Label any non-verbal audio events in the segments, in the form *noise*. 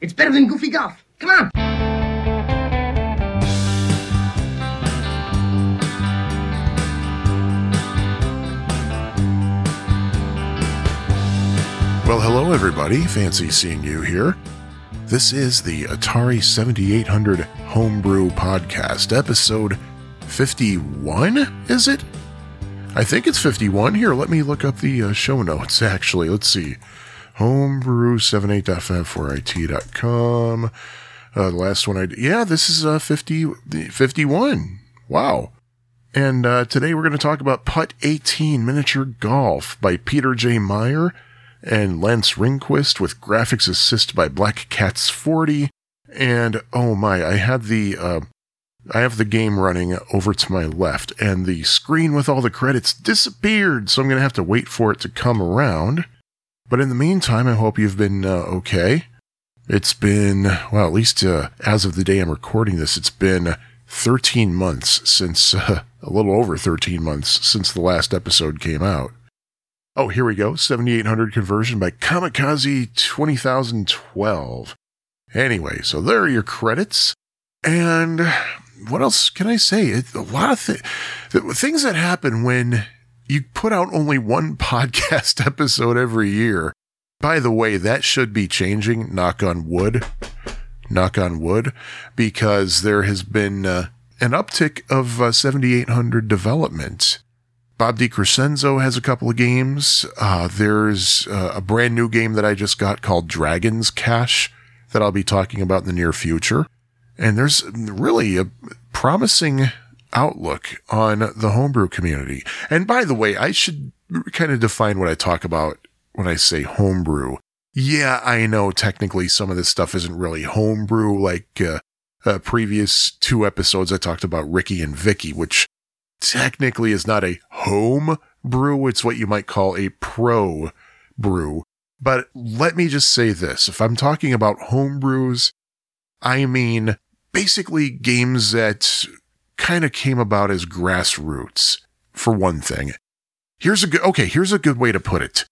It's better than Goofy Golf. Come on. Well, hello, everybody. Fancy seeing you here. This is the Atari 7800 Homebrew Podcast, episode 51, is it? I think it's 51. Here, let me look up the uh, show notes, actually. Let's see. Homebrew78.fab4it.com. Uh, the last one I did, Yeah, this is uh, 50, 51. Wow. And uh, today we're going to talk about Putt 18 Miniature Golf by Peter J. Meyer and Lance Ringquist with graphics assist by Black Cats 40. And oh my, I had the uh, I have the game running over to my left, and the screen with all the credits disappeared, so I'm gonna have to wait for it to come around. But in the meantime, I hope you've been uh, okay. It's been well, at least uh, as of the day I'm recording this, it's been 13 months since *laughs* uh, a little over 13 months since the last episode came out. Oh, here we go. 7800 conversion by Kamikaze 20012. Anyway, so there are your credits. And what else can I say? It, a lot of th- things that happen when you put out only one *laughs* podcast episode every year. By the way, that should be changing. Knock on wood. Knock on wood. Because there has been uh, an uptick of uh, 7800 development Bob DeCrescenzo has a couple of games. Uh, there's uh, a brand new game that I just got called Dragon's Cache that I'll be talking about in the near future. And there's really a promising outlook on the homebrew community. And by the way, I should kind of define what I talk about when I say homebrew. Yeah, I know technically some of this stuff isn't really homebrew, like uh, uh, previous two episodes I talked about Rikki and Vikki, which technically is not a home brew. It's what you might call a pro brew. But let me just say this. If I'm talking about home brews, I mean basically games that kind of came about as grassroots, for one thing. Here's a good, okay, here's a good way to put it.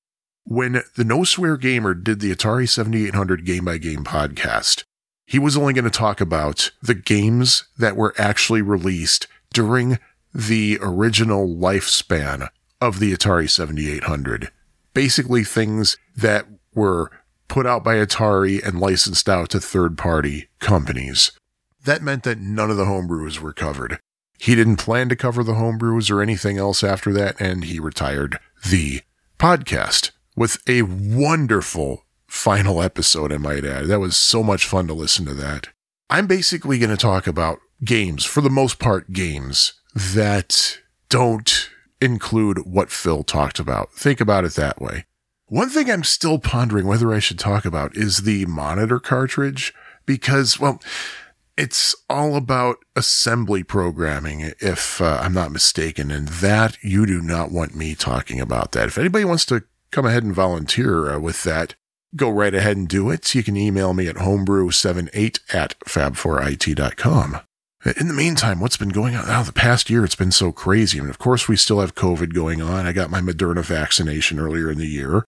When the No Swear Gamer did the Atari 7800 game by game podcast, he was only going to talk about the games that were actually released during the original lifespan of the Atari 7800. Basically, things that were put out by Atari and licensed out to third party companies. That meant that none of the homebrews were covered. He didn't plan to cover the homebrews or anything else after that, and he retired the podcast with a wonderful final episode, I might add. That was so much fun to listen to that. I'm basically going to talk about games, for the most part, games that don't include what Phil talked about. Think about it that way. One thing I'm still pondering whether I should talk about is the monitor cartridge because, well, it's all about assembly programming, if uh, I'm not mistaken, and that you do not want me talking about that. If anybody wants to come ahead and volunteer uh, with that, go right ahead and do it. You can email me at homebrew78 at fab4it.com. In the meantime, what's been going on? Oh, the past year, it's been so crazy. I mean, of course, we still have COVID going on. I got my Moderna vaccination earlier in the year.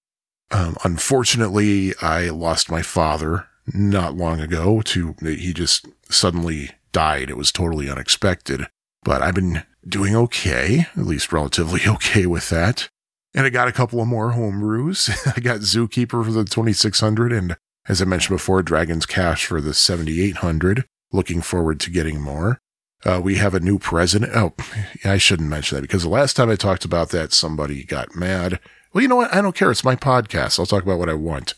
Um, unfortunately, I lost my father not long ago to, he just suddenly died. It was totally unexpected, but I've been doing okay, at least relatively *laughs* okay with that. And I got a couple of more homebrews. *laughs* I got Zookeeper for the 2600 and as I mentioned before, Dragon's Cache for the 7800. Looking forward to getting more. Uh, we have a new president. Oh, I shouldn't mention that because the last time I talked about that, somebody got mad. Well, you know what? I don't care. It's my podcast. I'll talk about what I want.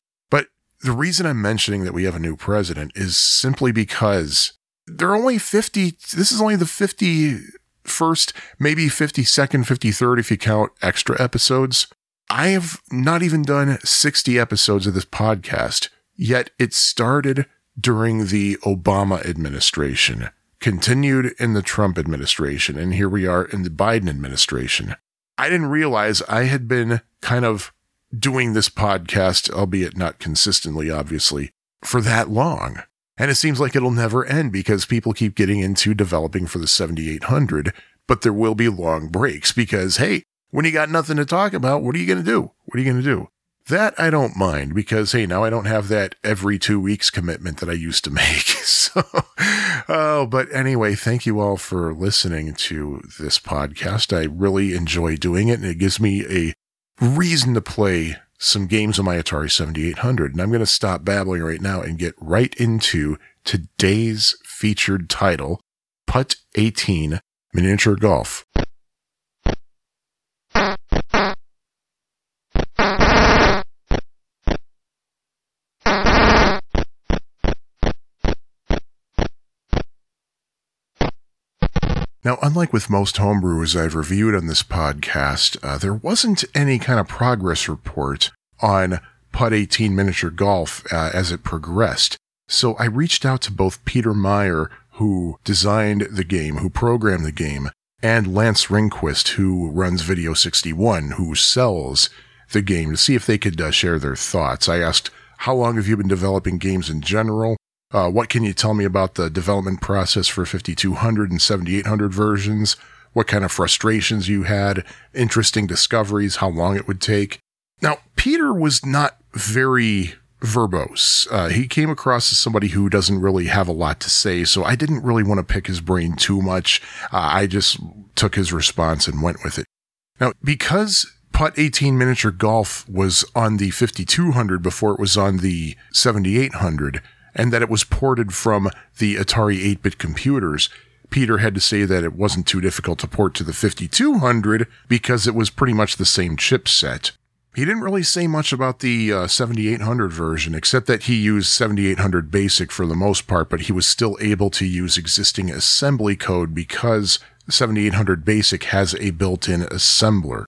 The reason I'm mentioning that we have a new president is simply because there are only 50. This is only the 51st, maybe 52nd, 53rd if you count extra episodes. I have not even done 60 episodes of this podcast, yet it started during the Obama administration, continued in the Trump administration, and here we are in the Biden administration. I didn't realize I had been kind of doing this podcast, albeit not consistently, obviously, for that long. And it seems like it'll never end because people keep getting into developing for the 7800, but there will be long breaks because, hey, when you got nothing to talk about, what are you going to do? What are you going to do? That I don't mind because, hey, now I don't have that every two weeks commitment that I used to make. *laughs* So, oh, but anyway, thank you all for listening to this podcast. I really enjoy doing it and it gives me a reason to play some games on my Atari 7800. And I'm going to stop babbling right now and get right into today's featured title, Putt 18 Miniature Golf. Now, unlike with most homebrewers I've reviewed on this podcast, uh, there wasn't any kind of progress report on Putt 18 Miniature Golf uh, as it progressed. So I reached out to both Peter Meyer, who designed the game, who programmed the game, and Lance Ringquist, who runs Video 61, who sells the game, to see if they could uh, share their thoughts. I asked, How long have you been developing games in general? Uh, what can you tell me about the development process for 5200 and 7800 versions? What kind of frustrations you had? Interesting discoveries? How long it would take? Now, Peter was not very verbose. Uh, he came across as somebody who doesn't really have a lot to say, so I didn't really want to pick his brain too much. Uh, I just took his response and went with it. Now, because Putt 18 Miniature Golf was on the 5200 before it was on the 7800, and that it was ported from the Atari 8 bit computers. Peter had to say that it wasn't too difficult to port to the 5200 because it was pretty much the same chipset. He didn't really say much about the uh, 7800 version, except that he used 7800 BASIC for the most part, but he was still able to use existing assembly code because 7800 BASIC has a built in assembler.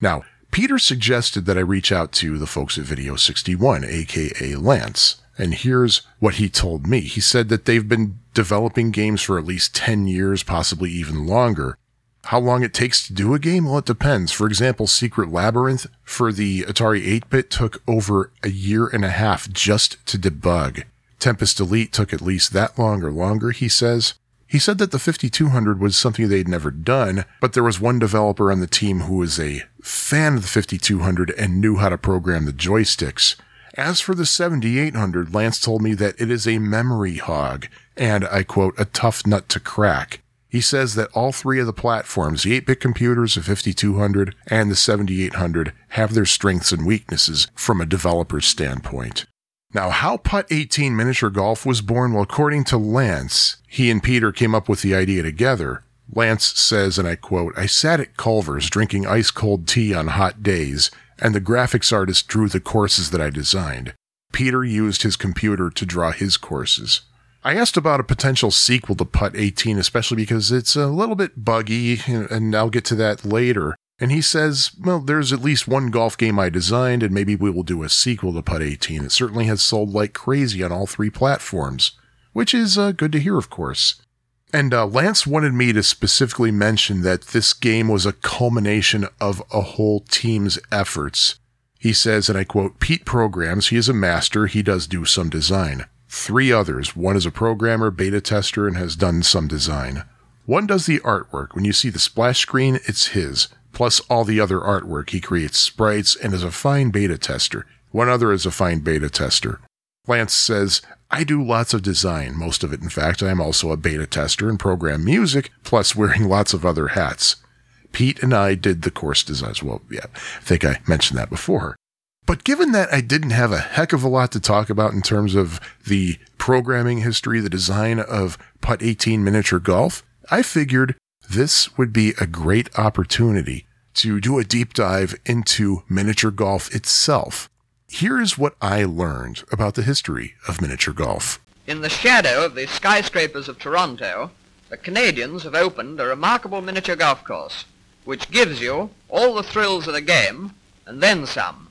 Now, Peter suggested that I reach out to the folks at Video 61, aka Lance. And here's what he told me. He said that they've been developing games for at least 10 years, possibly even longer. How long it takes to do a game? Well, it depends. For example, Secret Labyrinth for the Atari 8-bit took over a year and a half just to debug. Tempest Elite took at least that long or longer, he says. He said that the 5200 was something they'd never done, but there was one developer on the team who was a fan of the 5200 and knew how to program the joysticks. As for the 7800, Lance told me that it is a memory hog and, I quote, a tough nut to crack. He says that all three of the platforms, the 8-bit computers, the 5200, and the 7800, have their strengths and weaknesses from a developer's standpoint. Now, how Putt 18 Miniature Golf was born? Well, according to Lance, he and Peter came up with the idea together. Lance says, and I quote, I sat at Culver's drinking ice cold tea on hot days and the graphics artist drew the courses that I designed. Peter used his computer to draw his courses. I asked about a potential sequel to Putt 18, especially because it's a little bit buggy, and I'll get to that later. And he says, well, there's at least one golf game I designed, and maybe we will do a sequel to Putt 18. It certainly has sold like crazy on all three platforms, which is uh, good to hear, of course. And uh, Lance wanted me to specifically mention that this game was a culmination of a whole team's efforts. He says, and I quote, Pete programs, he is a master, he does do some design. Three others, one is a programmer, beta tester, and has done some design. One does the artwork. When you see the splash screen, it's his, plus all the other artwork. He creates sprites and is a fine beta tester. One other is a fine beta tester. Lance says, I do lots of design, most of it, in fact. I am also a beta tester and program music, plus wearing lots of other hats. Pete and I did the course designs. Well, yeah, I think I mentioned that before. But given that I didn't have a heck of a lot to talk about in terms of the programming history, the design of Putt 18 miniature golf, I figured this would be a great opportunity to do a deep dive into miniature golf itself. Here's what I learned about the history of miniature golf. In the shadow of the skyscrapers of Toronto, the Canadians have opened a remarkable miniature golf course, which gives you all the thrills of the game, and then some.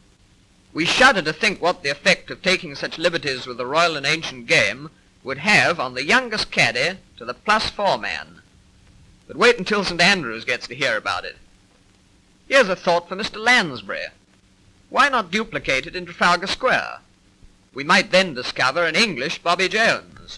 We shudder to think what the effect of taking such liberties with the royal and ancient game would have on the youngest caddy to the plus four man. But wait until St. Andrews gets to hear about it. Here's a thought for Mr. Lansbury. Why not duplicate it in Trafalgar Square? We might then discover an English Bobby Jones.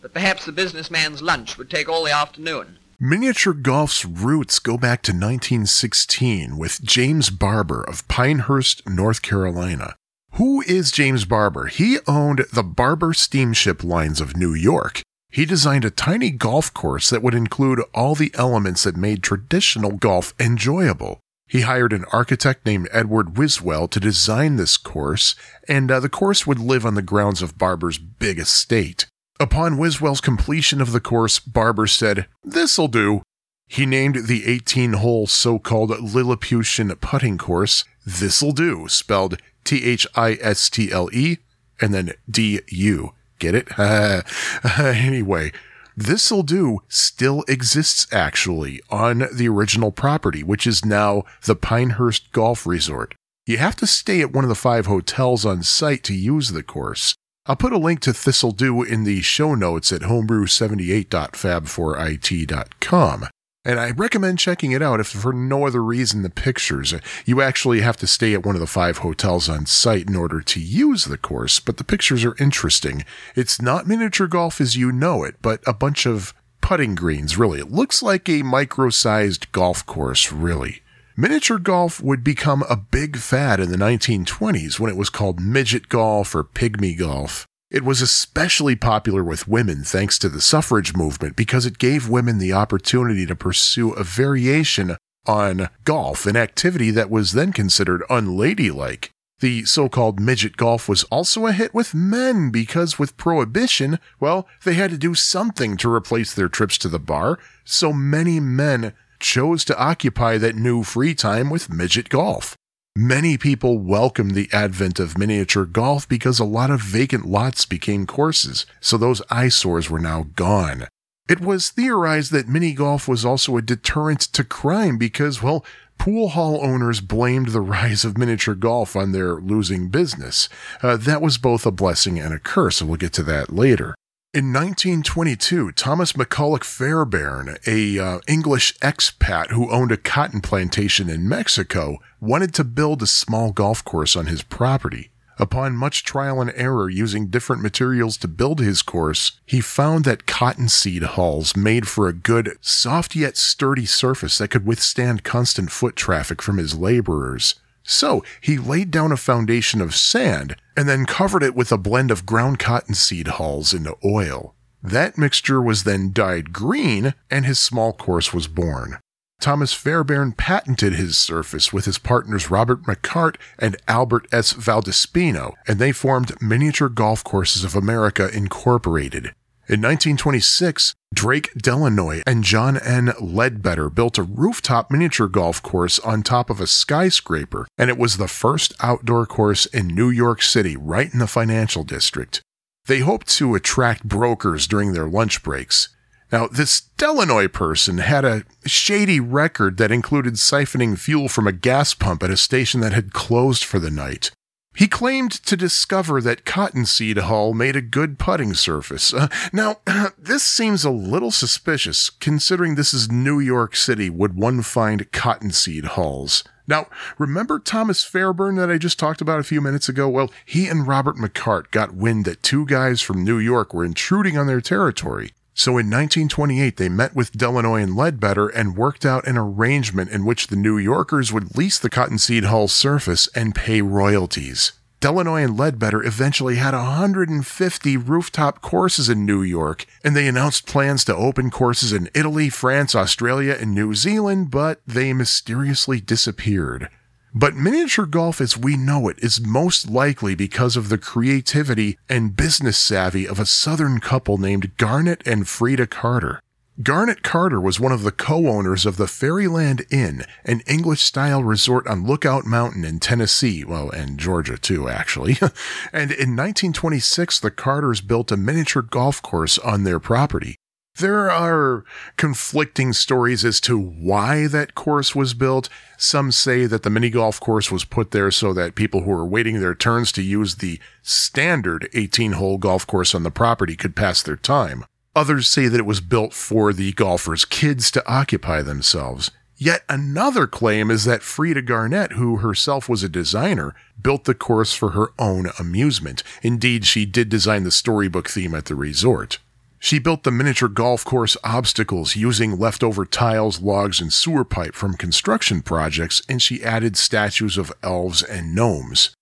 But perhaps the businessman's lunch would take all the afternoon. Miniature golf's roots go back to 1916 with James Barber of Pinehurst, North Carolina. Who is James Barber? He owned the Barber Steamship Lines of New York. He designed a tiny golf course that would include all the elements that made traditional golf enjoyable. He hired an architect named Edward Wiswell to design this course, and uh, the course would live on the grounds of Barber's big estate. Upon Wiswell's completion of the course, Barber said, This'll do. He named the 18 hole so called Lilliputian putting course This'll Do, spelled T H I S T L E and then D U. Get it? *laughs* anyway, This'll Do still exists actually on the original property, which is now the Pinehurst Golf Resort. You have to stay at one of the five hotels on site to use the course. I'll put a link to This'll Do in the show notes at homebrew78.fab4it.com. And I recommend checking it out if for no other reason the pictures. You actually have to stay at one of the five hotels on site in order to use the course, but the pictures are interesting. It's not miniature golf as you know it, but a bunch of putting greens, really. It looks like a micro sized golf course, really. Miniature golf would become a big fad in the 1920s when it was called midget golf or pygmy golf. It was especially popular with women thanks to the suffrage movement because it gave women the opportunity to pursue a variation on golf, an activity that was then considered unladylike. The so called midget golf was also a hit with men because with prohibition, well, they had to do something to replace their trips to the bar, so many men chose to occupy that new free time with midget golf. Many people welcomed the advent of miniature golf because a lot of vacant lots became courses, so those eyesores were now gone. It was theorized that mini golf was also a deterrent to crime because, well, pool hall owners blamed the rise of miniature golf on their losing business. Uh, that was both a blessing and a curse, and we'll get to that later. In 1922, Thomas McCulloch Fairbairn, a uh, English expat who owned a cotton plantation in Mexico, wanted to build a small golf course on his property. Upon much trial and error using different materials to build his course, he found that cottonseed hulls made for a good, soft yet sturdy surface that could withstand constant foot traffic from his laborers. So he laid down a foundation of sand and then covered it with a blend of ground cottonseed hulls into oil. That mixture was then dyed green, and his small course was born. Thomas Fairbairn patented his surface with his partners Robert McCart and Albert S. Valdespino, and they formed Miniature Golf Courses of America Incorporated. In 1926, Drake Delanoy and John N. Ledbetter built a rooftop miniature golf course on top of a skyscraper, and it was the first outdoor course in New York City, right in the financial district. They hoped to attract brokers during their lunch breaks. Now, this Delanoy person had a shady record that included siphoning fuel from a gas pump at a station that had closed for the night. He claimed to discover that cottonseed hull made a good putting surface. Uh, now, *clears throat* this seems a little suspicious, considering this is New York City. Would one find cottonseed hulls? Now, remember Thomas Fairbairn that I just talked about a few minutes ago? Well, he and Robert McCart got wind that two guys from New York were intruding on their territory. So in 1928, they met with Delanoy and Ledbetter and worked out an arrangement in which the New Yorkers would lease the cottonseed hull surface and pay royalties. Delanoy and Ledbetter eventually had 150 rooftop courses in New York, and they announced plans to open courses in Italy, France, Australia, and New Zealand, but they mysteriously disappeared. But miniature golf as we know it is most likely because of the creativity and business savvy of a southern couple named Garnet and Frieda Carter. Garnet Carter was one of the co-owners of the Fairyland Inn, an English-style resort on Lookout Mountain in Tennessee, well, and Georgia too, actually. *laughs* and in 1926, the Carters built a miniature golf course on their property. There are conflicting stories as to why that course was built. Some say that the mini golf course was put there so that people who were waiting their turns to use the standard 18 hole golf course on the property could pass their time. Others say that it was built for the golfers' kids to occupy themselves. Yet another claim is that Frida Garnett, who herself was a designer, built the course for her own amusement. Indeed, she did design the storybook theme at the resort. She built the miniature golf course obstacles using leftover tiles, logs, and sewer pipe from construction projects, and she added statues of elves and gnomes.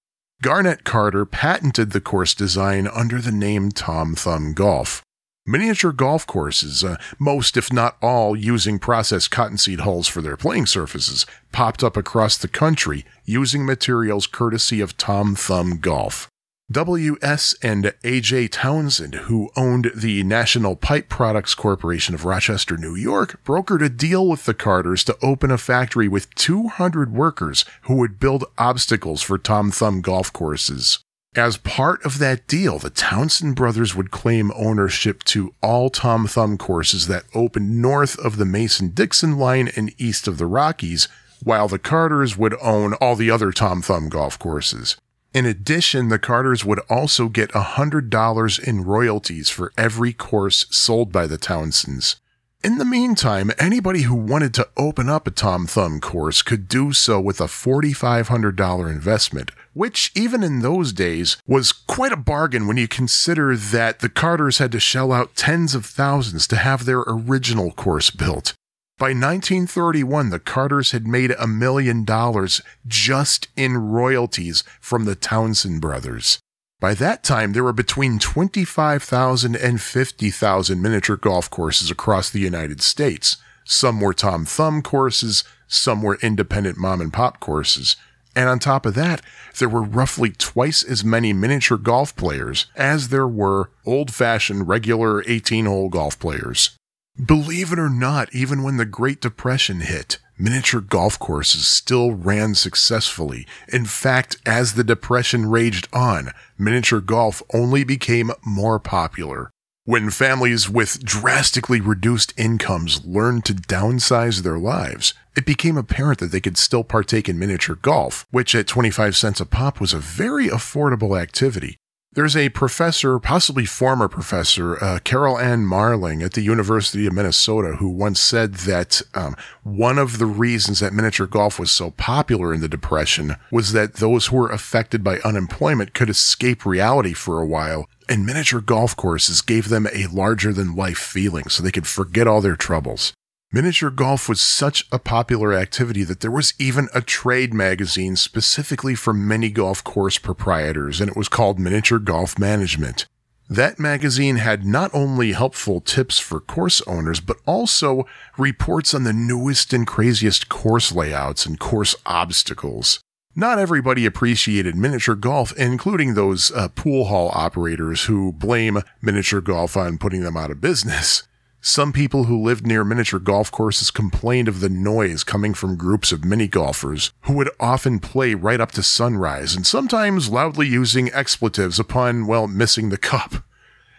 Garnet Carter patented the course design under the name Tom Thumb Golf. Miniature golf courses, uh, most if not all using processed cottonseed hulls for their playing surfaces, popped up across the country using materials courtesy of Tom Thumb Golf. W.S. and A.J. Townsend, who owned the National Pipe Products Corporation of Rochester, New York, brokered a deal with the Carters to open a factory with 200 workers who would build obstacles for Tom Thumb golf courses. As part of that deal, the Townsend brothers would claim ownership to all Tom Thumb courses that opened north of the Mason Dixon line and east of the Rockies, while the Carters would own all the other Tom Thumb golf courses. In addition, the Carters would also get $100 in royalties for every course sold by the Townsends. In the meantime, anybody who wanted to open up a Tom Thumb course could do so with a $4,500 investment, which even in those days was quite a bargain when you consider that the Carters had to shell out tens of thousands to have their original course built. By 1931, the Carters had made a million dollars just in royalties from the Townsend brothers. By that time, there were between 25,000 and 50,000 miniature golf courses across the United States. Some were Tom Thumb courses, some were independent mom and pop courses. And on top of that, there were roughly twice as many miniature golf players as there were old fashioned regular 18 hole golf players. Believe it or not, even when the Great Depression hit, miniature golf courses still ran successfully. In fact, as the Depression raged on, miniature golf only became more popular. When families with drastically reduced incomes learned to downsize their lives, it became apparent that they could still partake in miniature golf, which at 25 cents a pop was a very affordable activity. There's a professor, possibly former professor, uh, Karal Ann Marling at the University of Minnesota, who once said that um, one of the reasons that miniature golf was so popular in the Depression was that those who were affected by unemployment could escape reality for a while, and miniature golf courses gave them a larger than life feeling so they could forget all their troubles. Miniature golf was such a popular activity that there was even a trade magazine specifically for mini golf course proprietors, and it was called Miniature Golf Management. That magazine had not only helpful tips for course owners, but also reports on the newest and craziest course layouts and course obstacles. Not everybody appreciated miniature golf, including those uh, pool hall operators who blame miniature golf on putting them out of business. Some people who lived near miniature golf courses complained of the noise coming from groups of mini golfers who would often play right up to sunrise and sometimes loudly using expletives upon, well, missing the cup.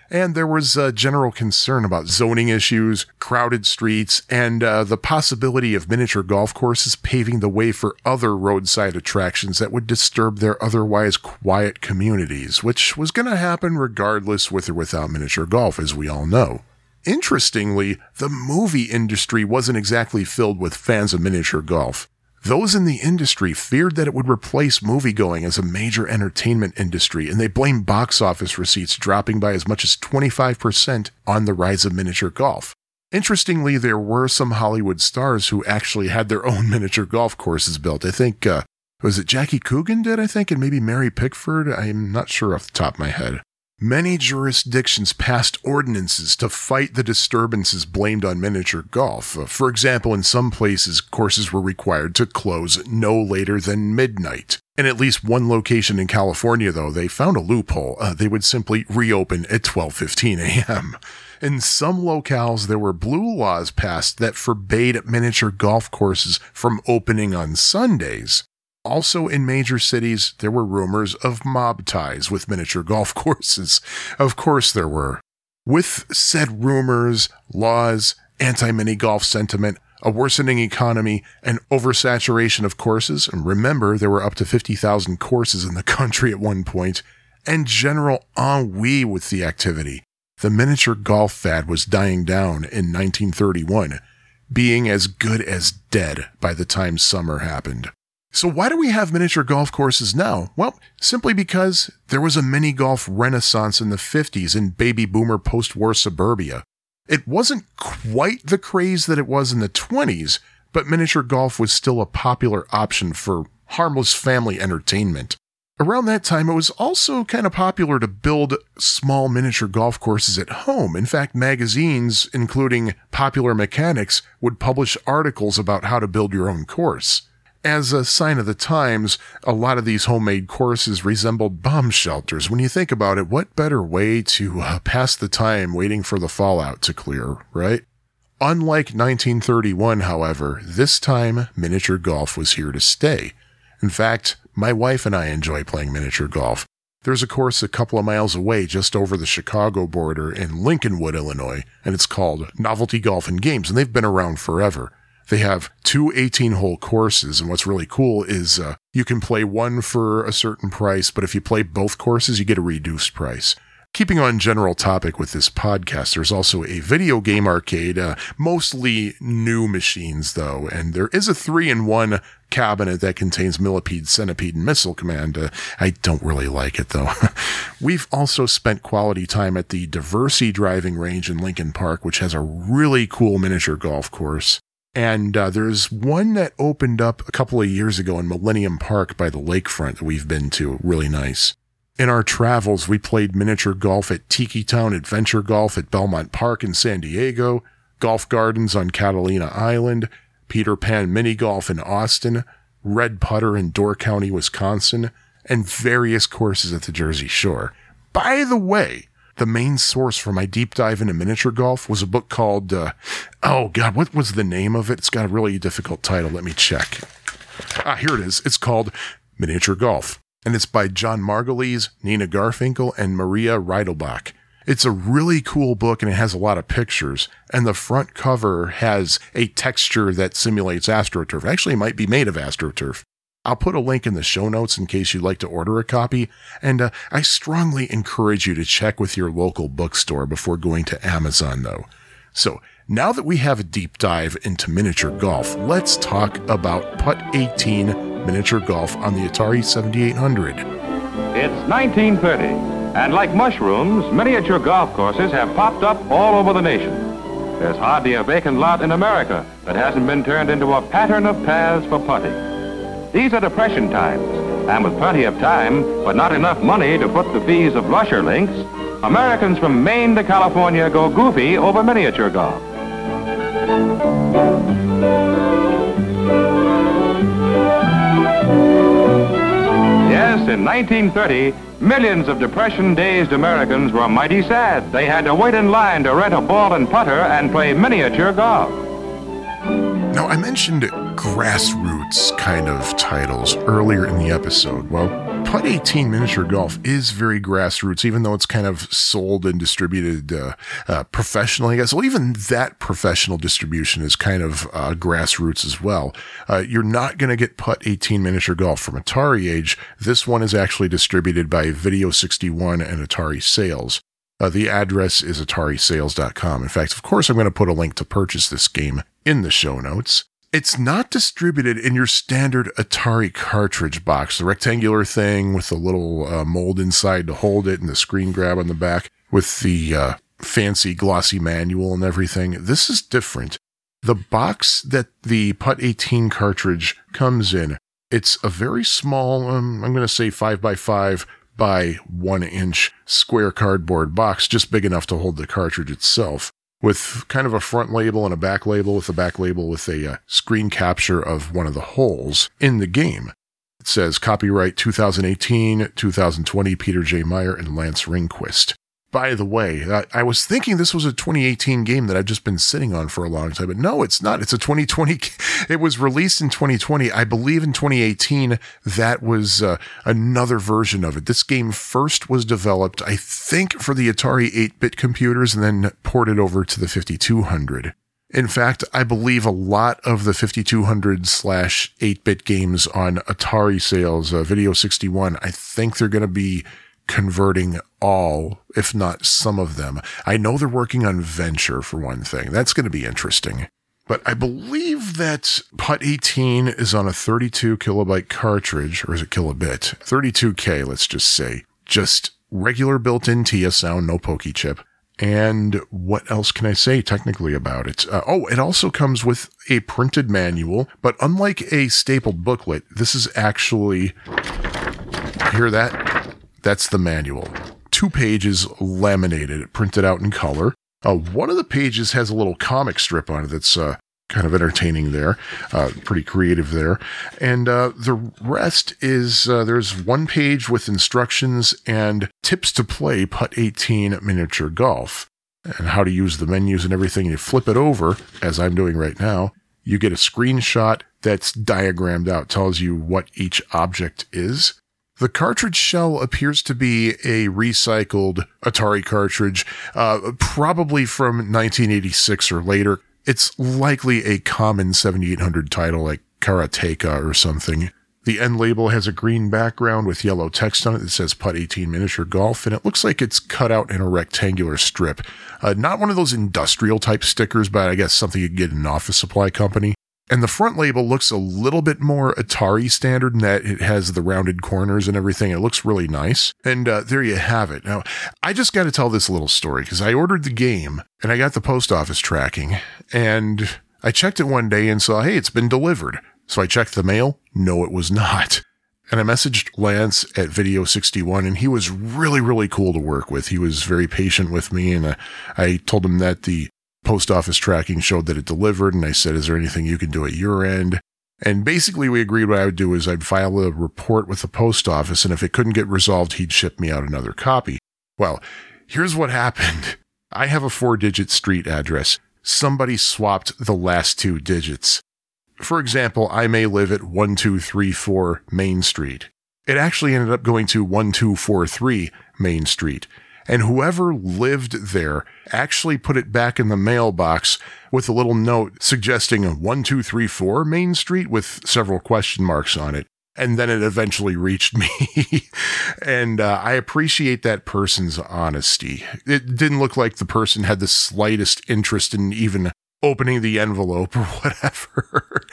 And there was a general concern about zoning issues, crowded streets, and uh, the possibility of miniature golf courses paving the way for other roadside attractions that would disturb their otherwise quiet communities, which was going to happen regardless with or without miniature golf, as we all know. Interestingly, the movie industry wasn't exactly filled with fans of miniature golf. Those in the industry feared that it would replace moviegoing as a major entertainment industry, and they blamed box office receipts dropping by as much as 25% on the rise of miniature golf. Interestingly, there were some Hollywood stars who actually had their own *laughs* miniature golf courses built. I think, uh, was it Jackie Coogan did, I think, and maybe Mary Pickford? I'm not sure off the top of my head. Many jurisdictions passed ordinances to fight the disturbances blamed on miniature golf. Uh, for example, in some places, courses were required to close no later than midnight. In at least one location in California, though, they found a loophole. Uh, they would simply reopen at 12:15 a.m. In some locales, there were blue laws passed that forbade miniature golf courses from opening on Sundays. Also, in major cities, there were rumors of mob ties with miniature golf *laughs* courses. Of course, there were. With said rumors, laws, anti mini golf sentiment, a worsening economy, and oversaturation of courses, and remember there were up to 50,000 courses in the *laughs* country at one point, and general ennui with the activity, the miniature golf fad was dying down in 1931, being as good as dead by the time summer happened. So why do we have miniature golf courses now? Well, simply because there was a mini golf renaissance in the 50s in baby boomer post-war suburbia. It wasn't quite the craze that it was in the 20s, but miniature golf was still a popular option for harmless family entertainment. Around that time, it was also kind of popular to build small miniature golf courses at home. In fact, magazines, including Popular Mechanics, would publish articles about how to build your own course. As a sign of the times, a lot of these homemade courses resembled bomb shelters. When you think about it, what better way to uh, pass the time waiting for the fallout to clear, right? Unlike 1931, however, this time miniature golf was here to stay. In fact, my wife and I enjoy playing miniature golf. There's a course a couple of miles away just over the Chicago border in Lincolnwood, Illinois, and it's called Novelty Golf and Games, and they've been around forever. They have two 18 hole courses, and what's really cool is uh, you can play one for a certain price, but if you play both courses, you get a reduced price. Keeping on general topic with this podcast, there's also a video game arcade, uh, mostly new machines though, and there is a three in one cabinet that contains Millipede, Centipede, and Missile Command. Uh, I don't really like it though. *laughs* We've also spent quality time at the Diversey driving range in Lincoln Park, which has a really cool miniature golf course. And uh, there's one that opened up a couple of years ago in Millennium Park by the lakefront that we've been to. Really nice. In our travels, we played miniature golf at Tiki Town Adventure Golf at Belmont Park in San Diego, Golf Gardens on Catalina Island, Peter Pan Mini Golf in Austin, Red Putter in Door County, Wisconsin, and various courses at the Jersey Shore. By the way, the main source for my deep dive into miniature golf was a book called, uh, oh God, what was the name of it? It's got a really difficult title. Let me check. Ah, here it is. It's called Miniature Golf and it's by John Margolies, Nina Garfinkel, and Maria Reidelbach. It's a really cool book and it has a lot of pictures. And the front cover has a texture that simulates AstroTurf. Actually, it might be made of AstroTurf. I'll put a link in the show notes in case you'd like to order a copy. And uh, I strongly encourage you to check with your local bookstore before going to Amazon, though. So now that we have a deep dive into miniature golf, let's talk about Putt 18 miniature golf on the Atari 7800. It's 1930, and like mushrooms, miniature golf courses have popped up all over the nation. There's hardly a vacant lot in America that hasn't been turned into a pattern of paths for putting. These are depression times, and with plenty of time, but not enough money to foot the fees of lusher links, Americans from Maine to California go goofy over miniature golf. Yes, in 1930, millions of depression-dazed Americans were mighty sad. They had to wait in line to rent a ball and putter and play miniature golf. Now, I mentioned grassroots kind of titles earlier in the episode. Well, Putt 18 Miniature Golf is very grassroots, even though it's kind of sold and distributed uh, uh, professionally, I guess. Well, even that professional distribution is kind of uh, grassroots as well. Uh, you're not going to get Putt 18 Miniature Golf from AtariAge. This one is actually distributed by Video 61 and Atari Sales. Uh, the address is atarisales.com. In fact, of course, I'm going to put a link to purchase this game in the show notes. It's not distributed in your standard Atari cartridge box, the rectangular thing with the little uh, mold inside to hold it and the screen grab on the back with the uh, fancy glossy manual and everything. This is different. The box that the Putt 18 cartridge comes in, it's a very small, um, I'm going to say 5 by 5 by 1 inch square cardboard box, just big enough to hold the cartridge itself with kind of a front label and a back label with the back label with a uh, screen capture of one of the holes in the game. It says copyright 2018, 2020 Peter J. Meyer and Lance Ringquist. By the way, I, I, was thinking this was a 2018 game that I've just been sitting on for a long time, but no, it's not. It's a 2020. *laughs* It was released in 2020. I believe in 2018 that was uh, another version of it. This game first was developed, I think, for the Atari 8-bit computers and then ported over to the 5200. In fact, I believe a lot of the 5200 slash 8-bit games on Atari sales, uh, Video 61, I think they're going to be converting all, if not some of them. I know they're working on Venture for one thing. That's going to be interesting. but I believe that Putt 18 is on a 32 kilobyte cartridge, or is it kilobit? 32K, let's just say. Just regular built in TIA sound, no pokey chip. And what else can I say technically about it? Uh, oh, it also comes with a printed manual, but unlike a stapled booklet, this is actually, hear that? That's the manual. Two pages laminated, printed out in color. Uh, one of the pages has a little comic strip on it that's uh, kind of entertaining there, uh, pretty creative there. And uh, the rest is uh, there's one page with instructions and tips to play Putt 18 miniature golf and how to use the menus and everything. You flip it over, as I'm doing right now. You get a screenshot that's diagrammed out, tells you what each object is. The cartridge shell appears to be a recycled Atari cartridge, uh, probably from 1986 or later. It's likely a common 7800 title like Karateka or something. The end label has a green background with yellow text on it that says Putt 18 Miniature Golf, and it looks like it's cut out in a rectangular strip. Uh, not one of those industrial type stickers, but I guess something you get in an office supply company. And the front label looks a little bit more Atari standard in that it has the rounded corners and everything. It looks really nice. And uh, there you have it. Now, I just got to tell this little story because I ordered the game and I got the post office tracking and I checked it one day and saw, hey, it's been delivered. So I checked the mail. No, it was *laughs* not. And I messaged Lance at Video 61, and he was really, really cool to work with. He was very patient with me, and I, I told him that the post office tracking showed that it delivered. And I said, Is there anything you can do at your end? And basically, we agreed what I would do is I'd file a report with the post office, and if it couldn't get resolved, he'd ship me out another copy. Well, here's what *laughs* happened I have a four digit street address. Somebody swapped the last two digits. For example, I may live at 1234 Main Street. It actually ended up going to 1243 Main Street and whoever lived there actually put it back in the mailbox with a little note suggesting 1234 Main Street with several question marks on it. And then it eventually reached *laughs* me. and uh, I appreciate that person's honesty. It didn't look like the person had the slightest interest in even opening the envelope *laughs* or whatever.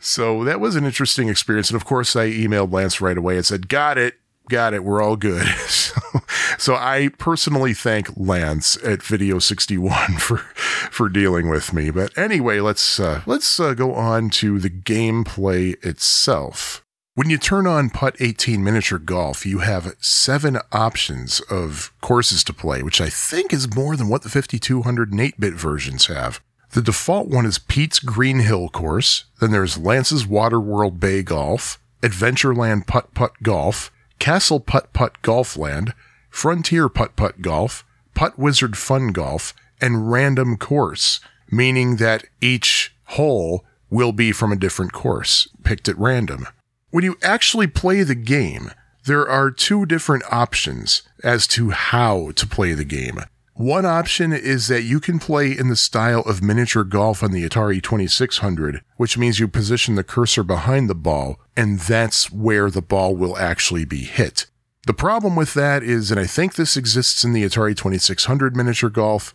so that was an interesting experience. And of course, I emailed Lance right away and said, Got it got it. We're all good. *laughs* So, so I personally thank Lance at Video 61 *laughs* for, for dealing with me. But anyway, let's, uh, let's uh, go on to the gameplay itself. When you turn on Putt 18 Miniature Golf, you have seven options of courses to play, which I think is more than what the 5200 and 8 bit versions have. The default one is Pete's Green Hill course. Then there's Lance's Waterworld Bay Golf, Adventureland Putt Putt Golf, Castle Putt Putt Golf Land, Frontier Putt Putt Golf, Putt Wizard Fun Golf, and Random Course, meaning that each hole will be from a different course, picked at random. When you actually play the game, there are two different options as to how to play the game. One option is that you can play in the style of miniature golf on the Atari 2600, which means you position the cursor behind the ball, and that's where the ball will actually be hit. The problem with that is, and I think this exists in the Atari 2600 miniature golf,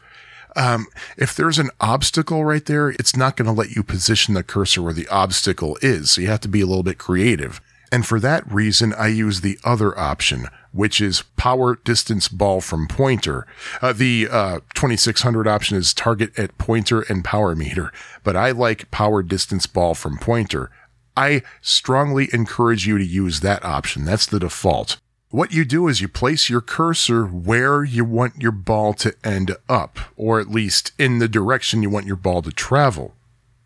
um, if there's an obstacle right there, it's not going to let you position the cursor where the obstacle is. So you have to be a little bit creative. And for that reason, I use the other option, which is power distance ball from pointer. Uh, the uh, 2600 option is target at pointer and power meter, but I like power distance ball from pointer. I strongly encourage you to use that option. That's the default. What you do is you place your cursor where you want your ball to end up, or at least in the direction you want your ball to travel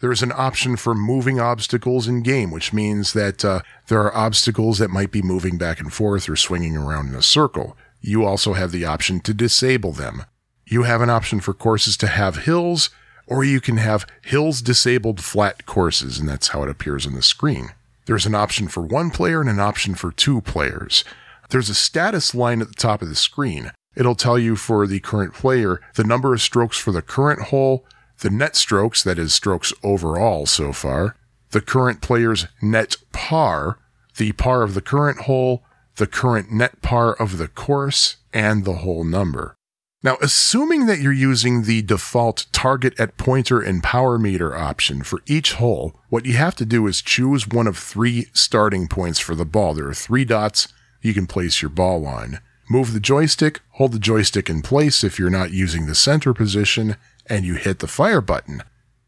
there is an option for moving obstacles in game, which means that uh, there are obstacles that might be moving back and forth or swinging around in a circle. You also have the option to disable them. You have an option for courses to have hills, or you can have hills disabled flat courses, and that's how it appears on the screen. There's an option for one player and an option for two players. There's a status line at the top of the screen. It'll tell you for the current player the number of strokes for the current hole, the net strokes, that is strokes overall so far, the current player's net par, the par of the current hole, the current net par of the course, and the hole number. Now, assuming that you're using the default target at pointer and power meter option for each hole, what you have to do is choose one of three starting points for the ball. There are three dots you can place your ball on. Move the joystick, hold the joystick in place if you're not using the center position, and you hit the fire button.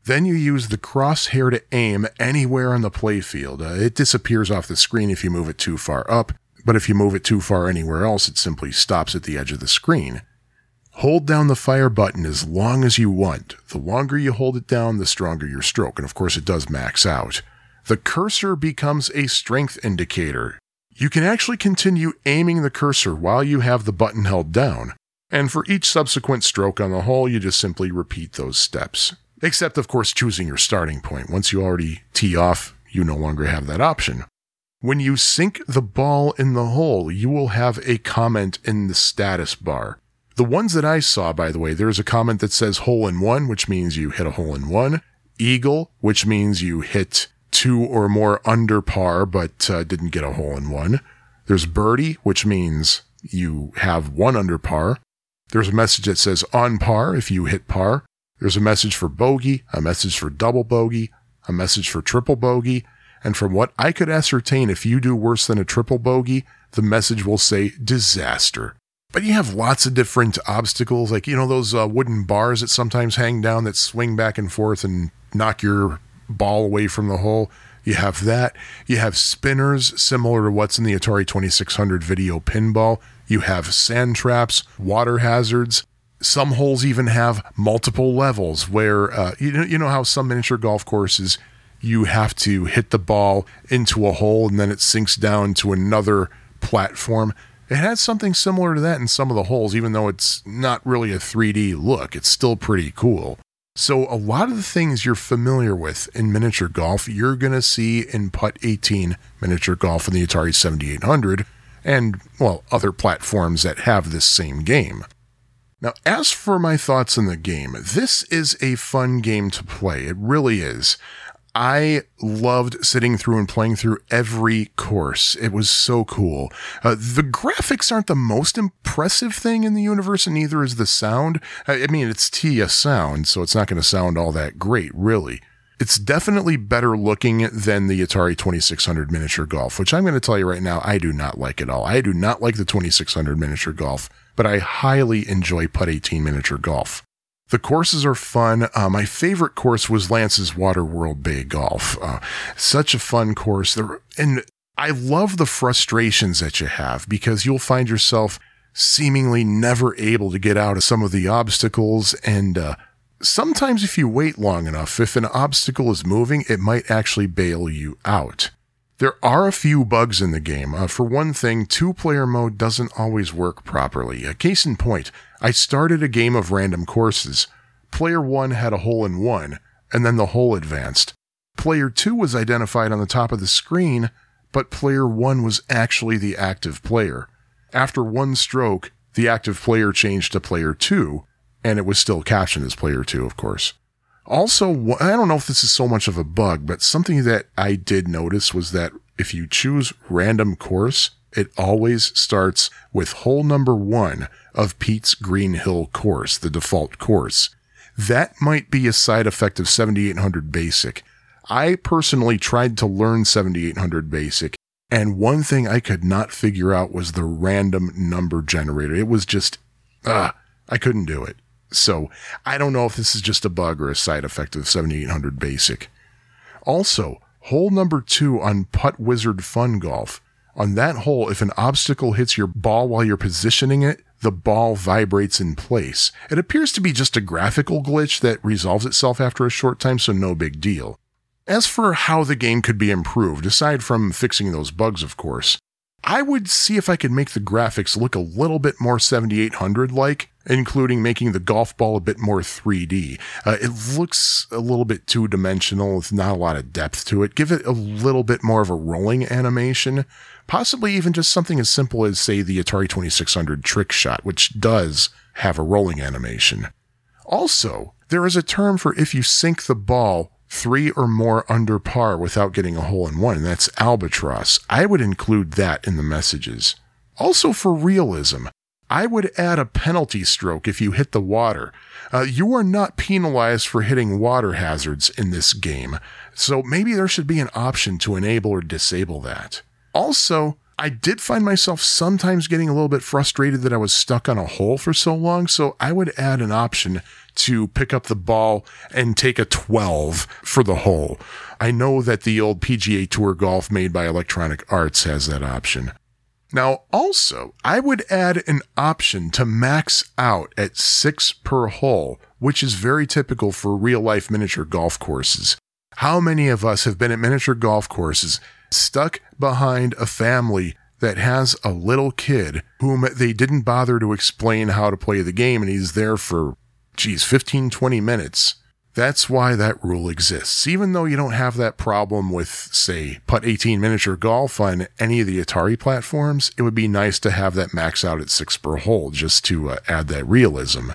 Then you use the crosshair to aim anywhere on the playfield. Uh, it disappears off the screen if you move it too far up, but if you move it too far anywhere else, it simply stops at the edge of the screen. Hold down the fire button as long as you want. The longer you hold it down, the stronger your stroke, and of course it does max out. The cursor becomes a strength indicator. You can actually continue aiming the cursor while you have the button held down, and for each subsequent stroke on the hole, you just simply repeat those steps. Except, of course, choosing your starting point. Once you already tee off, you no longer have that option. When you sink the ball in the hole, you will have a comment in the status bar. The ones that I saw, by the way, there's a comment that says hole in one, which means you hit a hole in one. Eagle, which means you hit two or more under par, but uh, didn't get a hole in one. There's birdie, which means you have one under par. There's a message that says on par if you hit par. There's a message for bogey, a message for double bogey, a message for triple bogey. And from what I could ascertain, if you do worse than a triple bogey, the message will say disaster. But you have lots of different obstacles, like, you know, those uh, wooden bars that sometimes hang down that swing back and forth and knock your ball away from the hole. You have that. You have spinners similar to what's in the Atari 2600 video pinball. You have sand traps, water hazards. Some holes even have multiple levels where, uh, you, know, you know how some miniature golf courses, you have to hit the ball into a hole and then it sinks down to another platform. It has something similar to that in some of the holes, even though it's not really a 3D look. It's still pretty cool. So, a lot of the things you're familiar with in miniature golf, you're going to see in Putt 18 miniature golf in the Atari 7800 and, well, other platforms that have this same game. Now, as for my thoughts on the game, this is a fun game to play. It really is. I loved sitting through and playing through every course. It was so cool. Uh, the graphics aren't the most impressive thing in the universe, and neither is the sound. I mean, it's TIA sound, so it's not going to sound all that great, really. It's definitely better looking than the Atari 2600 miniature golf, which I'm going to tell you right now, I do not like at all. I do not like the 2600 miniature golf, but I highly enjoy Putt 18 miniature golf. The courses are fun. Uh, my favorite course was Lance's Waterworld Bay Golf. Uh, such a fun course. There, and I love the frustrations that you have because you'll find yourself seemingly never able to get out of some of the obstacles. And uh, sometimes, if you wait long enough, if an obstacle is moving, it might actually bail you out. There are a few bugs in the game. Uh, for one thing, two player mode doesn't always work properly. A case in point, I started a game of random courses. Player 1 had a hole in 1, and then the hole advanced. Player 2 was identified on the top of the screen, but player 1 was actually the active player. After one stroke, the active player changed to player 2, and it was still captioned as player 2, of course. Also, I don't know if this is so much of a bug, but something that I did notice was that if you choose random course, it always starts with hole number one of Pete's Green Hill course, the default course. That might be a side effect of 7800 Basic. I personally tried to learn 7800 Basic, and one thing I could not figure out was the random number generator. It was just, ah, I couldn't do it. So I don't know if this is just a bug or a side effect of 7800 Basic. Also, hole number two on Putt Wizard Fun Golf. On that hole, if an obstacle hits your ball while you're positioning it, the ball vibrates in place. It appears to be just a graphical glitch that resolves itself after a short time, so no big deal. As for how the game could be improved, aside from fixing those bugs, of course, I would see if I could make the graphics look a little bit more 7800 like, including making the golf ball a bit more 3D. Uh, it looks a little bit two dimensional with not a lot of depth to it. Give it a little bit more of a rolling animation, possibly even just something as simple as, say, the Atari 2600 trick shot, which does have a rolling animation. Also, there is a term for if you sink the ball three or more under par without getting a hole in one. That's albatross. I would include that in the messages. Also, for realism, I would add a penalty stroke if you hit the water. Uh, you are not penalized for hitting water hazards in this game, so maybe there should be an option to enable or disable that. Also, I did find myself sometimes getting a little bit frustrated that I was stuck on a hole for so long, so I would add an option to pick up the ball and take a 12 for the hole. I know that the old PGA Tour golf made by Electronic Arts has that option. Now, also, I would add an option to max out at six per hole, which is very typical for real life miniature golf courses. How many of us have been at miniature golf courses stuck behind a family that has a little kid whom they didn't bother to explain how to play the game and he's there for, geez, 15, 20 minutes? That's why that rule exists. Even though you don't have that problem with, say, Putt 18 miniature golf on any of the Atari platforms, it would be nice to have that max out at six per hole just to uh, add that realism.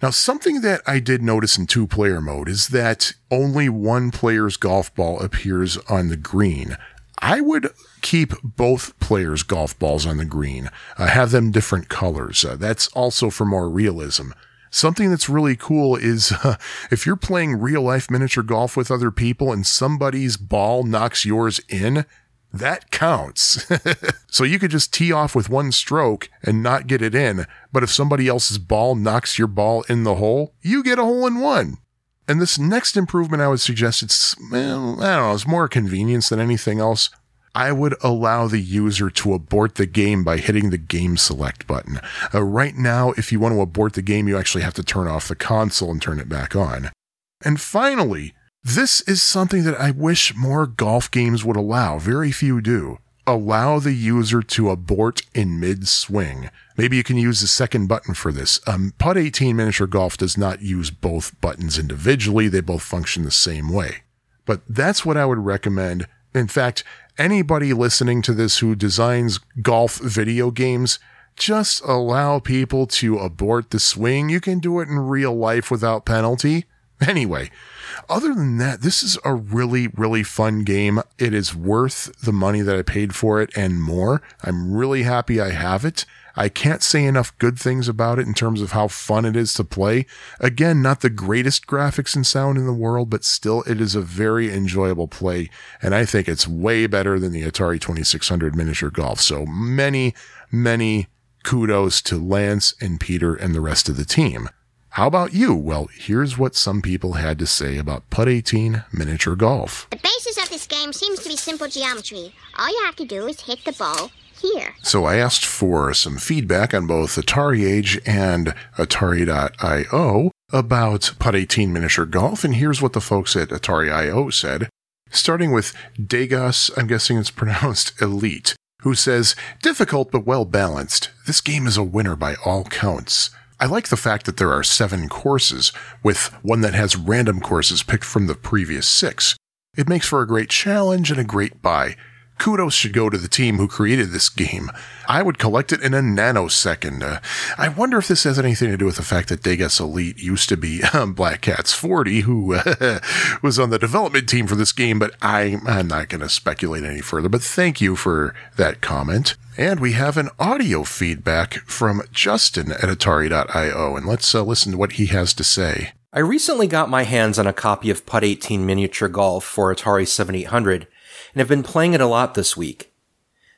Now, something that I did notice in two player mode is that only one player's golf ball appears on the green. I would keep both players' golf balls on the green, uh, have them different colors. Uh, that's also for more realism. Something that's really cool is *laughs* uh, if you're playing real life miniature golf with other people and somebody's ball knocks yours in, that counts. *laughs* so you could just tee off with one stroke and not get it in, but if somebody else's ball knocks your ball in the hole, you get a hole in one. And this next improvement I would suggest it's, well, I don't know, it's more convenience than anything else. I would allow the user to abort the game by hitting the game select button. Uh, right now, if you want to abort the game, you actually have to turn off the console and turn it back on. And finally, this is something that I wish more golf games would allow. Very few do. Allow the user to abort in mid swing. Maybe you can use the second button for this. Um, Putt 18 Miniature Golf does not use both buttons individually, they both function the same way. But that's what I would recommend. In fact, anybody listening to this who designs golf video games, just allow people to abort the swing. You can do it in real life without penalty. Anyway, other than that, this is a really, really fun game. It is worth the money that I paid for it and more. I'm really happy I have it. I can't say enough good things about it in terms of how fun it is to play. Again, not the greatest graphics and sound in the world, but still it is a very enjoyable play. And I think it's way better than the Atari 2600 miniature golf. So many, many kudos to Lance and Peter and the rest of the team. How about you? Well, here's what some people had to say about Putt 18 miniature golf. The basis of this game seems to be simple geometry. All you have to do is hit the ball here. So I asked for some feedback on both AtariAge and Atari.io about Putt 18 miniature golf, and here's what the folks at Atari.io said. Starting with Degas, I'm guessing it's pronounced *laughs* Elite, who says, difficult but well balanced. This game is a winner by all counts. I like the fact that there are seven courses, with one that has random courses picked from the previous six. It makes for a great challenge and a great buy, kudos should go to the team who created this game. I would collect it in a nanosecond. Uh, I wonder if this has anything to do with the fact that Degas Elite used to be um, Black Cats 40, who *laughs* was on the development team for this game, but I, I'm not going to speculate any further. But thank you for that comment. And we have an audio feedback from Justin at Atari.io, and let's uh, listen to what he has to say. I recently got my hands on a copy of Putt 18 Miniature Golf for Atari 7800 and have been playing it a lot this week.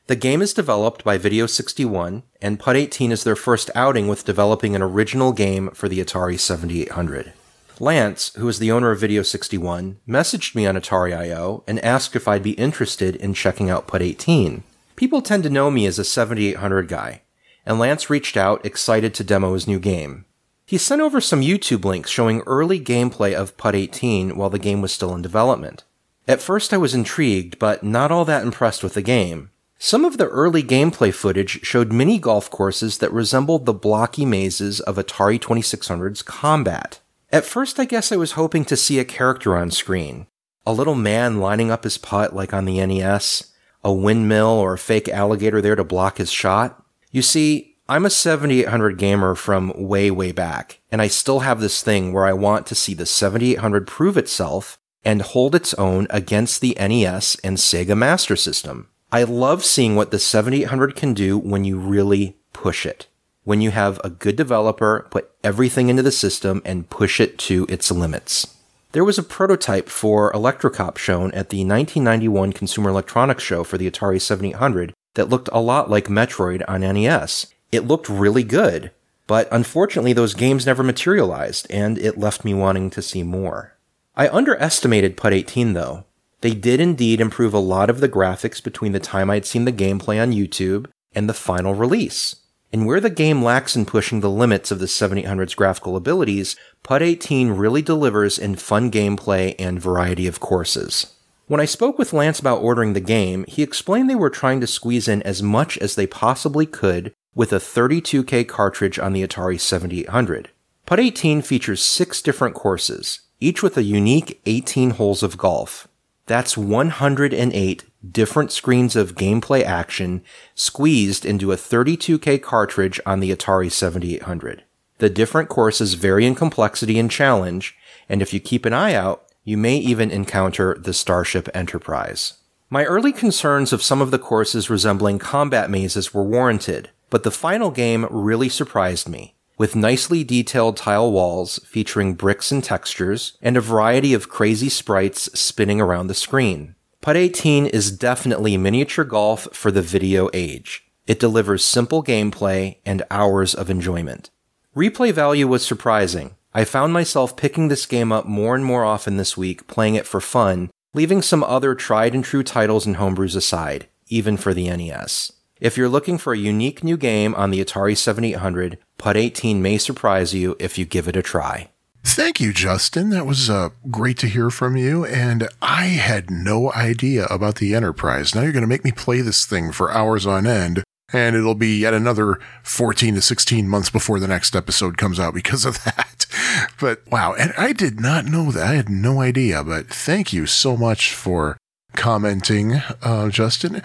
The game is developed by Video 61, and Putt 18 is their first outing with developing an original game for the Atari 7800. Lance, who is the owner of Video 61, messaged me on Atari.io and asked if I'd be interested in checking out Putt 18. People tend to know me as a 7800 guy, and Lance reached out excited to demo his new game. He sent over some YouTube links showing early gameplay of Putt 18 while the game was still in development. At first I was intrigued, but not all that impressed with the game. Some of the early gameplay footage showed mini golf courses that resembled the blocky mazes of Atari 2600's Combat. At first I guess I was hoping to see a character on screen. A little man lining up his putt like on the NES, a windmill or a fake alligator there to block his shot. You see, I'm a 7800 gamer from way, way back, and I still have this thing where I want to see the 7800 prove itself and hold its own against the NES and Sega Master System. I love seeing what the 7800 can do when you really push it. when you have a good developer put everything into the system and push it to its limits. There was a prototype for Electrocop shown at the 1991 Consumer Electronics Show for the Atari 7800 that looked a lot like Metroid on NES. It looked really good, but unfortunately those games never materialized, and it left me wanting to see more. I underestimated Putt 18 though. They did indeed improve a lot of the graphics between the time I'd seen the gameplay on YouTube and the final release. And where the game lacks in pushing the limits of the 7800's graphical abilities, Putt 18 really delivers in fun gameplay and variety of courses. When I spoke with Lance about ordering the game, he explained they were trying to squeeze in as much as they possibly could with a 32K cartridge on the Atari 7800. Putt 18 features six different courses, each with a unique 18 holes of golf. That's 108 different screens of gameplay action squeezed into a 32K cartridge on the Atari 7800. The different courses vary in complexity and challenge, and if you keep an eye out, you may even encounter the Starship Enterprise. My early concerns of some of the courses resembling combat mazes were warranted, but the final game really surprised me with nicely detailed tile walls featuring bricks and textures, and a variety of crazy sprites spinning around the screen. Putt 18 is definitely miniature golf for the video age. It delivers simple gameplay and hours of enjoyment. Replay value was surprising. I found myself picking this game up more and more often this week, playing it for fun, leaving some other tried and true titles and homebrews aside, even for the NES. If you're looking for a unique new game on the Atari 7800, Putt 18 may surprise you if you give it a try. Thank you, Justin. That was uh, great to hear from you. And I had no idea about the Enterprise. Now you're going to make me play this thing for hours on end, and it'll be yet another 14 to 16 months before the next episode comes out because of *laughs* that. But wow, and I did not know that. I had no idea. But thank you so much for commenting, uh, Justin.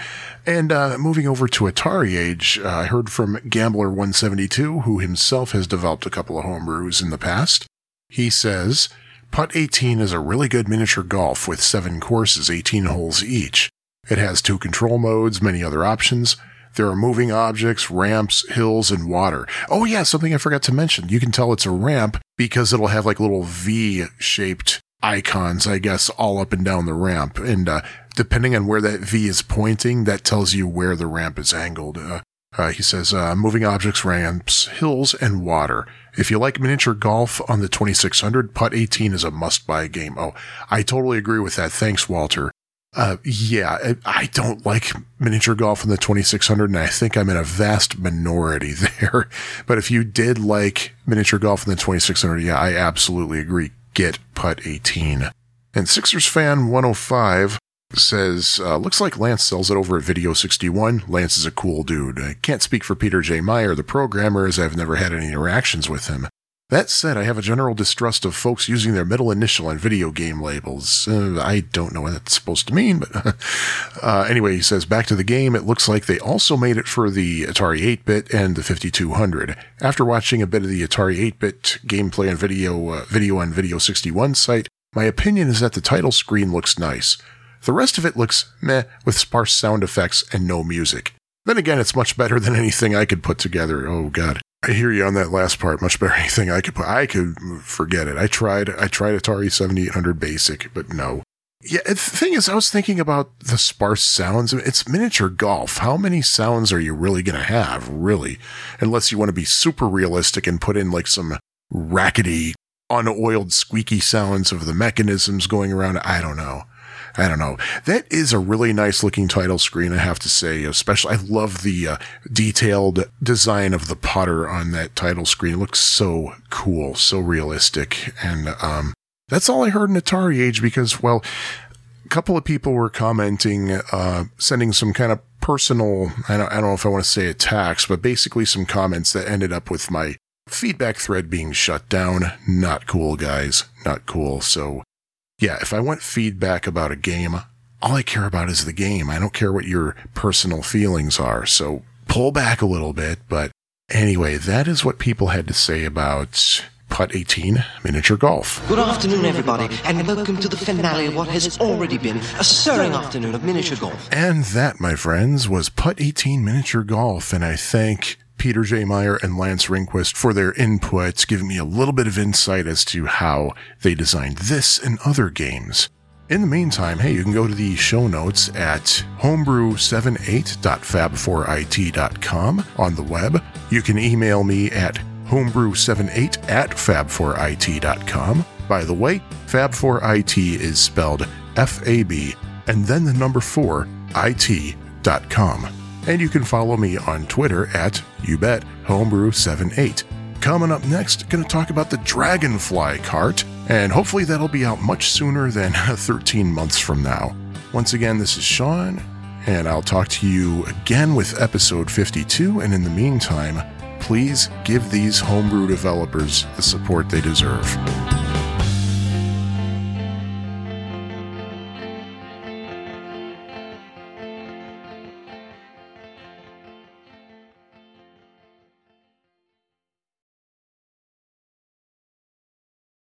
And uh, moving over to AtariAge, uh, I heard from Gambler172, who himself has developed a couple of homebrews in the past. He says, Putt 18 is a really good miniature golf with seven courses, 18 holes each. It has two control modes, many other options. There are moving objects, ramps, hills, and water. Oh yeah, something I forgot to mention. You can tell it's a ramp because it'll have like little V-shaped icons, I guess, all up and down the ramp. And uh, depending on where that V is pointing, that tells you where the ramp is angled. Uh, uh, he says, uh, moving objects, ramps, hills, and water. If you like miniature golf on the 2600, Putt 18 is a must buy game. Oh, I totally agree with that. Thanks, Walter. Uh, yeah, I don't like miniature golf on the 2600, and I think I'm in a vast minority *laughs* there. But if you did like miniature golf on the 2600, yeah, I absolutely agree get putt 18. And Sixers fan 105 says, uh, looks like Lance sells it over at Video 61. Lance is a cool dude. I can't speak for Peter J. Meyer, the programmer, as I've never had any interactions with him. That said, I have a general distrust of folks using their middle initial on video game labels. Uh, I don't know what that's supposed to mean, but *laughs* uh, anyway, he says, back to the game, it looks like they also made it for the Atari 8-bit and the 5200. After watching a bit of the Atari 8-bit gameplay on video, uh, video on Video 61 site, my opinion is that the title screen looks nice. The rest of it looks meh, with sparse sound effects and no music. Then again, it's much better than anything I could put together. Oh god. I hear you on that last part. Much better *laughs* anything I could put. I could forget it. I tried. I tried Atari 7800 Basic, but no. Yeah, the thing is, I was thinking about the sparse sounds. It's miniature golf. How many sounds are you really going to have, really? Unless you want to be super realistic and put in like some rackety, unoiled, squeaky sounds of the mechanisms going around. I don't know. I don't know. That is a really nice looking title screen, I have to say. Especially, I love the uh, detailed design of the putter on that title screen. It looks so cool, so realistic. And um, that's all I heard in AtariAge because, well, a couple of people were commenting, uh, sending some kind of personal, I don't, I don't know if I want to say attacks, but basically some comments that ended up with my feedback thread being shut down. Not cool, guys. Not cool. So yeah, if I want feedback about a game, all I care about is the game. I don't care what your personal feelings are. So pull back a little bit. But anyway, that is what people had to say about Putt 18 Miniature Golf. Good afternoon, everybody, and welcome to the finale of what has already been a stirring afternoon of miniature golf. And that, my friends, was Putt 18 Miniature Golf. And I thank Peter J. Meyer and Lance Ringquist for their input, giving me a little bit of insight as to how they designed this and other games. In the meantime, hey, you can go to the show notes at homebrew78.fab4it.com on the web. You can email me at homebrew78 at fab4it.com. By the way, Fab4IT is spelled F A B and then the number 4 it.com. And you can follow me on Twitter at you bet homebrew78. Coming up next, going to talk about the Dragonfly cart, and hopefully that'll be out much sooner than *laughs* 13 months from now. Once again, this is Sean, and I'll talk to you again with episode 52. And in the meantime, please give these homebrew developers the support they deserve.